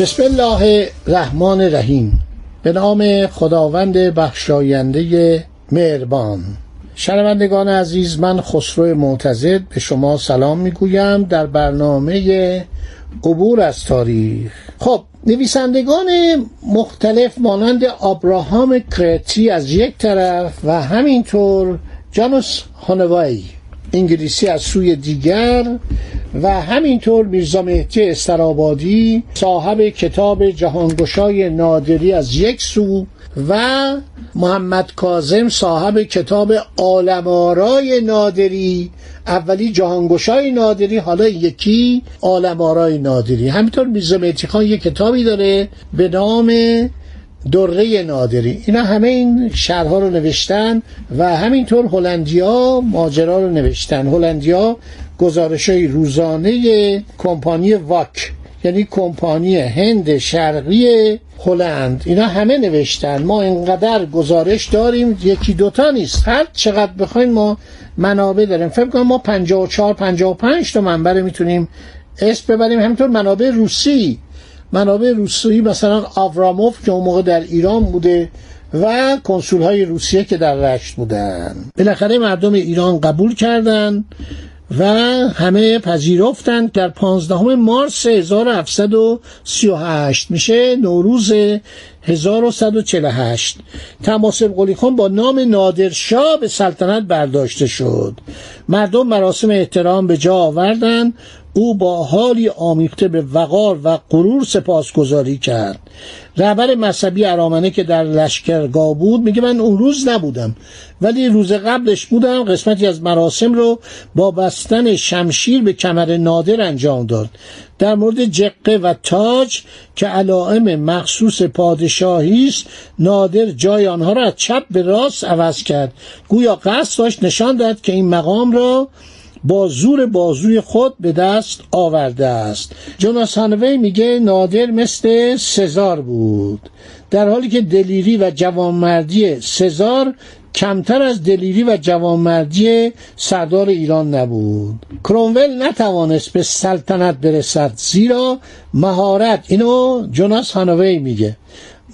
بسم الله الرحمن الرحیم. به نام خداوند بخشاینده مهربان. شنوندگان عزیز من خسرو معتزد به شما سلام می‌گویم در برنامه عبور از تاریخ. خب نویسندگان مختلف مانند آبراهام کرتی از یک طرف و همینطور جانوس هانوایی انگلیسی از سوی دیگر و همینطور میرزا مهدی استرابادی صاحب کتاب جهانگشای نادری از یک سو و محمد کازم صاحب کتاب آلمارای نادری اولی جهانگشای نادری حالا یکی آلمارای نادری. همینطور میرزا مهدی خان یک کتابی داره به نام دره نادری. اینا همه این شهرها رو نوشتن و همینطور هلندیا ماجرا رو نوشتن. هلندیا گزارش های روزانه کمپانی واک یعنی کمپانی هند شرقی هلند اینا همه نوشتن. ما اینقدر گزارش داریم یکی دوتا نیست. هر چقدر بخواین ما منابع داریم. فکر کنم ما 54 55 تا منبع می‌تونیم اسم ببریم. همینطور منابع روسی. منابع روسی مثلا آوراموف که اون موقع در ایران بوده و کنسول های روسیه که در رشت بودن. بالاخره مردم ایران قبول کردن. و همه پذیرفتند در 15 مارس 1738 میشه نوروز 1148 تماسب قلی خان با نام نادرشاه به سلطنت برداشته شد. مردم مراسم احترام به جا آوردند او با حالی آمیخته به وقار و غرور سپاسگزاری کرد. رهبر مذهبی ارامنه که در لشکرگاه بود میگه من اون روز نبودم ولی روز قبلش بودم قسمتی از مراسم رو با بستن شمشیر به کمر نادر انجام داد. در مورد جقه و تاج که علائم مخصوص پادشاهی است نادر جای آنها را از چپ به راست عوض کرد. گویا قصد داشت نشان داد که این مقام را با زور بازوی خود به دست آورده است. جوناس هانوی میگه نادر مثل سزار بود. در حالی که دلیری و جوانمردی سزار کمتر از دلیری و جوانمردی سردار ایران نبود. کرونول نتوانست به سلطنت برسد زیرا مهارت اینو جوناس هانوی میگه.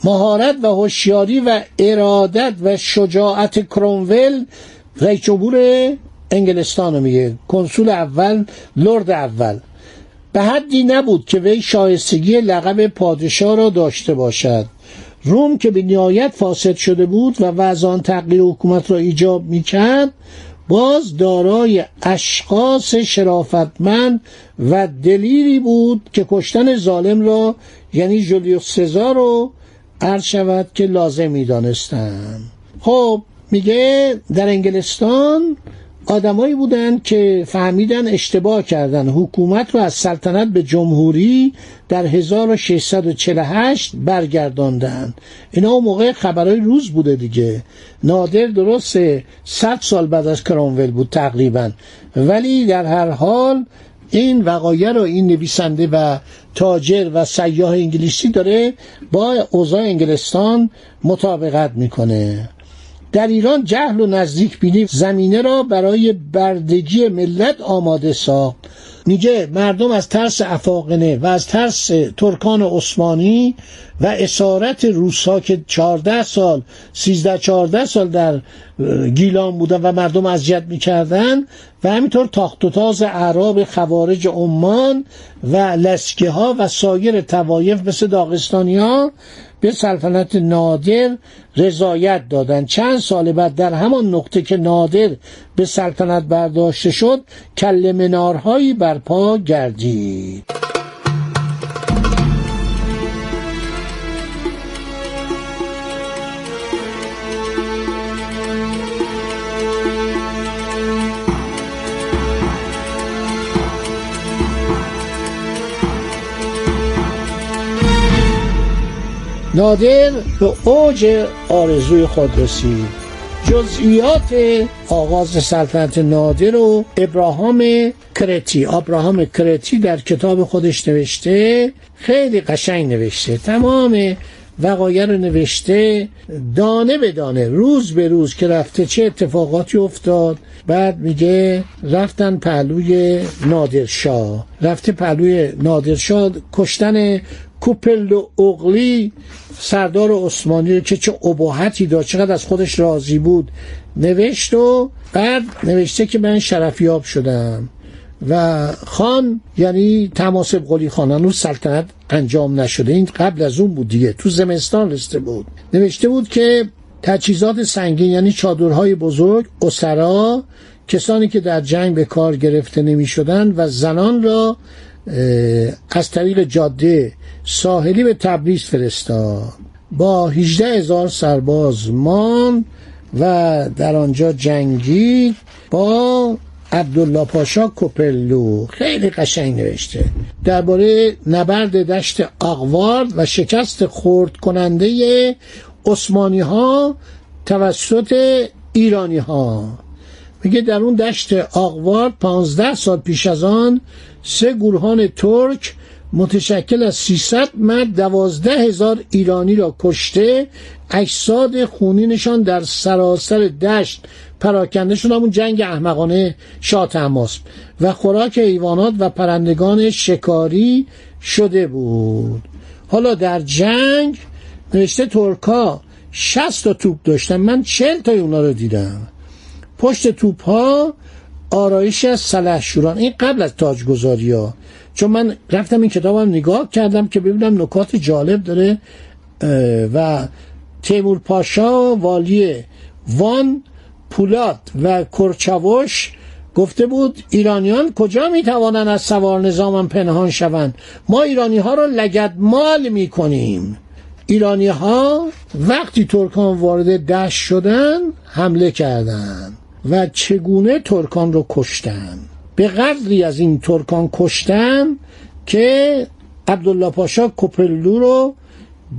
مهارت و هوشیاری و ارادت و شجاعت کرونول رئیس جمهور انگلستان میگه. کنسول اول لرد اول. به حدی نبود که وی شایستگی لقب پادشاه را داشته باشد. روم که به نهایت فاسد شده بود و وضعان تغییر حکومت را ایجاب می‌کرد باز دارای اشخاص شرافتمند و دلیری بود که کشتن ظالم را یعنی جولیوس سزار رو عرض شود که لازم می‌دانستند. خب میگه در انگلستان آدمایی بودند که فهمیدن اشتباه کردن. حکومت رو از سلطنت به جمهوری در 1648 برگرداندن اینا اون موقع خبرهای روز بوده دیگه. نادر درست 100 سال بعد از کرامول بود تقریبا. ولی در هر حال این وقایع رو این نویسنده و تاجر و سیاه انگلیسی داره با اوضاع انگلستان مطابقت می‌کنه. در ایران جهل و نزدیک بینی زمینه را برای بردگی ملت آماده ساخت. میگه مردم از ترس افاقنه و از ترس ترکان عثمانی و اسارت روسا که 14 سال 13 14 سال در گیلان بودن و مردم اذیت می‌کردن و همینطور تاخت و تاز اعراب خوارج عمان و لسکه ها و سایر توایف مثل داغستانی ها به سلطنت نادر رضایت دادند چند سال بعد در همان نقطه که نادر به سلطنت برداشته شد کل منارهایی برپا گردید. نادر به اوج آرزوی خود رسید. جزئیات آغاز سلطنت نادر و ابراهام کرتی. ابراهام کرتی در کتاب خودش نوشته خیلی قشنگ نوشته. تمام وقایع رو نوشته دانه به دانه روز به روز که رفته چه اتفاقاتی افتاد. بعد میگه رفتن پهلوی نادرشاه. رفته پهلوی نادرشاه کشتن کوپل و اغلی سردار عثمانی رو که چه اباحتی داشت چقدر از خودش راضی بود. نوشت و بعد نوشته که من شرفیاب شدم. و خان یعنی تماسب قلی خان هنوز سلطنت انجام نشده. این قبل از اون بود دیگه تو زمستان رسته بود. نوشته بود که تجهیزات سنگین یعنی چادرهای بزرگ اسرا کسانی که در جنگ به کار گرفته نمی شدن و زنان را از طریق جاده ساحلی به تبریز فرستاد. با 18 هزار سرباز مان و در آنجا جنگید با عبدالله پاشا کوپلو خیلی قشنگ نوشته. درباره نبرد دشت آقوارد و شکست خورد کننده عثمانی ها توسط ایرانی ها میگه در اون دشت آقوارد پانزده سال پیش از آن سه گروهان ترک متشکل از 300 مرد دوازده هزار ایرانی را کشته اجساد خونینشان در سراسر دشت پراکنده شد. همون جنگ احمقانه شاه و خوراک حیوانات و پرندگان شکاری شده بود. حالا در جنگ نوشته ترکا 60 تا توپ داشتن. من 40 تا اونا رو دیدم. پشت توپ ها آرایش از سلحشوران این قبل از تاجگذاری ها. چون من رفتم این کتابم نگاه کردم که ببینم نکات جالب داره و تیمور پاشا والی وان پولاد و کرچاوش گفته بود ایرانیان کجا می توانند از سوار نظامم پنهان شوند؟ ما ایرانی ها را لگد مال می کنیم ایرانی ها وقتی ترکان وارد دشت شدن حمله کردند. و چگونه ترکان رو کشتن؟ به قدری از این ترکان کشتن که عبدالله پاشا کپلو رو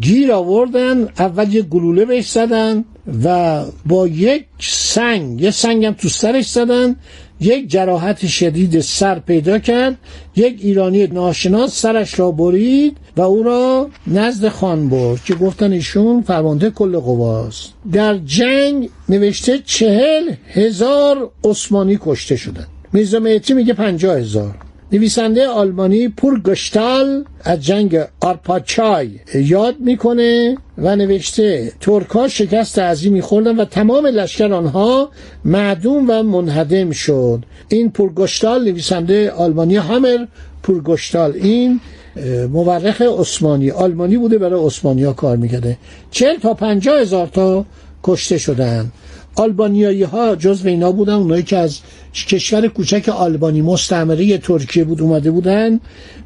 گیر آوردن اول یه گلوله بهش زدن و با یک سنگ یه سنگم تو سرش زدن یک جراحت شدید سر پیدا کرد یک ایرانی ناشناس سرش را برید و او را نزد خان برد که گفتن ایشون فرمانده کل قواست در جنگ نوشته چهل هزار عثمانی کشته شدن میرزا مهتی میگه پنجاه هزار. نویسنده آلمانی پور گشتال از جنگ آرپاچای یاد می‌کنه و نوشته ترکا شکست عظیمی خوردن و تمام لشکر آنها معدوم و منهدم شد. این پورگشتال نویسنده آلمانی همر پورگشتال. این مورخ عثمانی آلمانی بوده برای عثمانی کار می‌کرده. چل تا پنجاه هزار تا کشته شدن. آلبانیایی ها جز اینا بودن اونایی که از کشور کوچک آلبانی مستعمره ترکیه بود اومده بودن.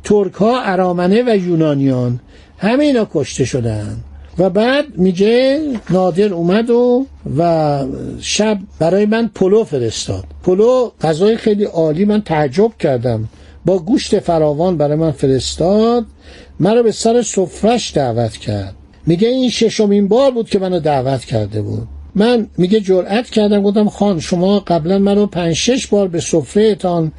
ترک ها ارامنه و یونانیان همه اینا کشته شدن. و بعد میگه نادر اومد و و شب برای من پلو فرستاد. پلو غذای خیلی عالی من تعجب کردم. با گوشت فراوان برای من فرستاد. مرا به سر سفرش دعوت کرد. میگه این ششمین بار بود که منو دعوت کرده بود. من میگه جرأت کردم گفتم خان شما قبلا منو پنج شش بار به سفرهتان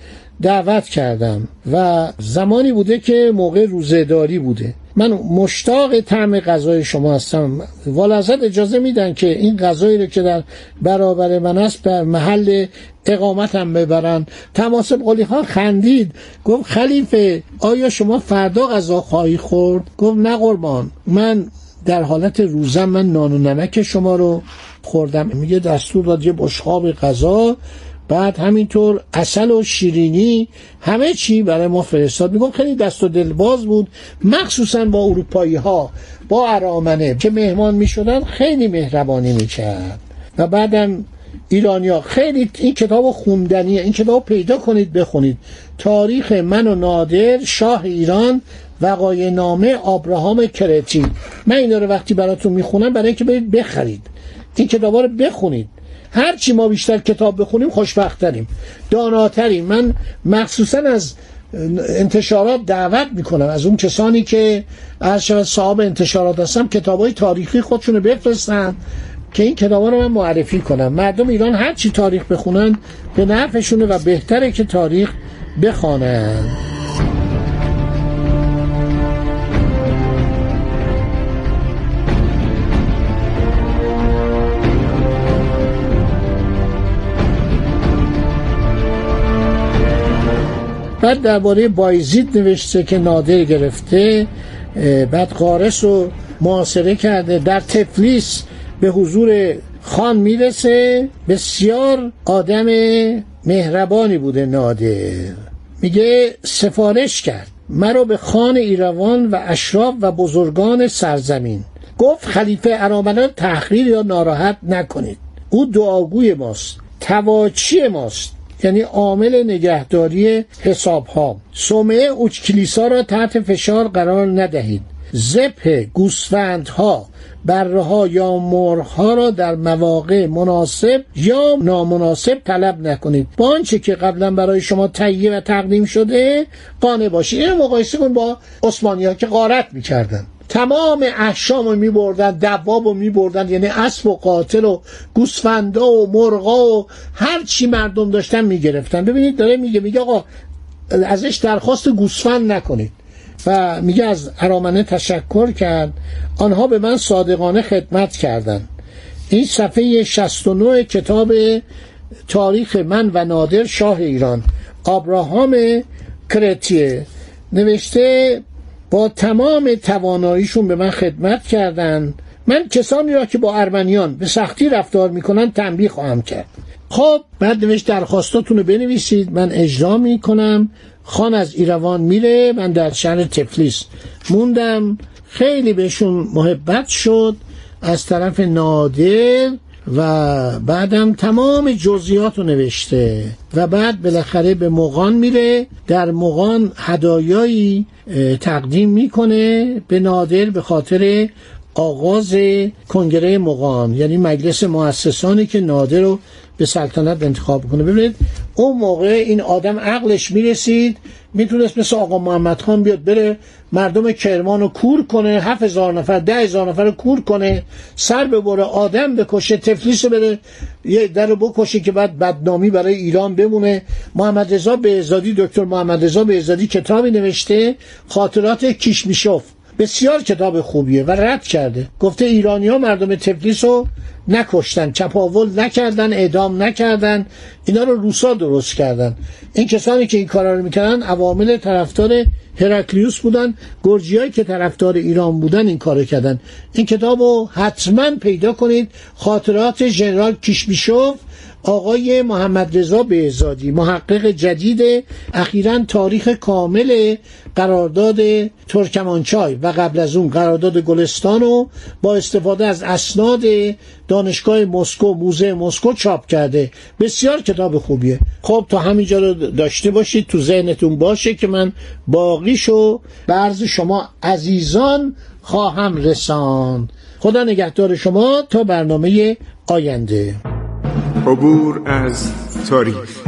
دعوت کردم و زمانی بوده که موقع روزهداری بوده. من مشتاق طعم غذای شما هستم. والازد اجازه میدن که این غذایی رو که در برابر من است به محل اقامتم ببرن. تماسب قلی ها خندید. گفت خلیفه آیا شما فردا غذا خواهی خورد؟ گفت نه قربان. من در حالت روزم من نان و نمک شما رو خوردم. میگه دستور داد یه بشخاب غذا. بعد همینطور اصل و شیرینی همه چی برای ما فرستاد. میگم خیلی دست و دلباز بود. مخصوصا با اروپایی ها با ارامنه که مهمان می‌شدن خیلی مهربانی می‌کرد. و بعدم ایرانیا خیلی این کتاب خوندنیه این کتاب پیدا کنید بخونید. تاریخ من و نادر شاه ایران وقای نامه آبراهام کرتی. من اینا رو وقتی براتون می‌خونم برای اینکه برید بخرید. این کتاب رو بخونید. هرچی ما بیشتر کتاب بخونیم خوشبختتریم. داناتریم. من مخصوصا از انتشارات دعوت می‌کنم. از اون کسانی که از شود صاحب انتشارات هستم کتاب های تاریخی خودشونو بفرستن که این کتاب رو من معرفی کنم. مردم ایران هر چی تاریخ بخونن به نفعشونه و بهتره که تاریخ بخوانن. بعد درباره بایزید نوشته که نادر گرفته بعد قارس رو معاصره کرده. در تفلیس به حضور خان می‌رسه. بسیار آدم مهربانی بوده نادر. میگه سفارش کرد. مرا به خان ایروان و اشراف و بزرگان سرزمین. گفت خلیفه ارامنان تحقیر یا ناراحت نکنید. او دعاگوی ماست. تواچی ماست. یعنی عامل نگهداری حساب ها سومه اوچ کلیسا را تحت فشار قرار ندهید. زپ گوسفندها بره ها یا مرغ را در مواقع مناسب یا نامناسب طلب نکنید. با آنچه که قبلا برای شما تهیه و تقدیم شده قانع باشید. این مقایسه کن با عثمانی ها که غارت می‌کردن. تمام احشام رو می بردن دواب رو می بردن یعنی اسب و قاتل و گوسفندا و مرغا و هر چی مردم داشتن می گرفتن ببینید داره میگه میگه آقا ازش درخواست گوسفند نکنید. و میگه از ارامنه تشکر کرد. آنها به من صادقانه خدمت کردند. این صفحه 69 کتاب تاریخ من و نادر شاه ایران. آبراهام کرتیه. نوشته با تمام تواناییشون به من خدمت کردند من کسانی را که با ارمنیان به سختی رفتار می‌کنن تنبیه خواهم کرد. خب بعد نوشت درخواستاتون رو بنویسید. من اجرا می‌کنم. خان از ایروان میره. من در شهر تفلیس موندم. خیلی بهشون محبت شد. از طرف نادر و بعدم تمام جزئیات رو نوشته و بعد بالاخره به مغان میره. در مغان هدایایی تقدیم می‌کنه به نادر به خاطر آغاز کنگره مغان. یعنی مجلس مؤسسانی که نادر رو به سلطنت انتخاب کنه. ببینید اون موقع این آدم عقلش می‌رسید می‌تونست مثل آقا محمد خان بیاد بره مردم کرمان رو کور کنه هفت هزار نفر ده هزار نفر رو کور کنه سر ببره آدم بکشه تفلیس بره یه در بکشه که بعد بدنامی برای ایران بمونه. محمد رضا بهزادی دکتر محمد رضا بهزادی کتابی نوشته خاطرات کیشمیشوف. بسیار کتاب خوبیه و رد کرده. گفته ایرانی ها مردم تفلیس رو نکشتن چپاول نکردن اعدام نکردن اینا رو روسا درست کردن. این کسانی که این کارا رو می‌کردن عوامل طرفدار هرکلیوس بودن گرجیایی که طرفدار ایران بودن این کارو کردن. این کتاب رو حتما پیدا کنید. خاطرات ژنرال کیشمیشوف آقای محمد رضا بهزادی محقق جدید اخیرا تاریخ کامل قرارداد ترکمانچای و قبل از اون قرارداد گلستان رو با استفاده از اسناد دانشگاه مسکو موزه مسکو چاپ کرده. بسیار کتاب خوبیه. خب تا همینجا رو داشته باشید تو ذهنتون باشه که من باقیشو برز شما عزیزان خواهم رسان خدا نگهدار شما تا برنامه آینده. عبور از تاریخ.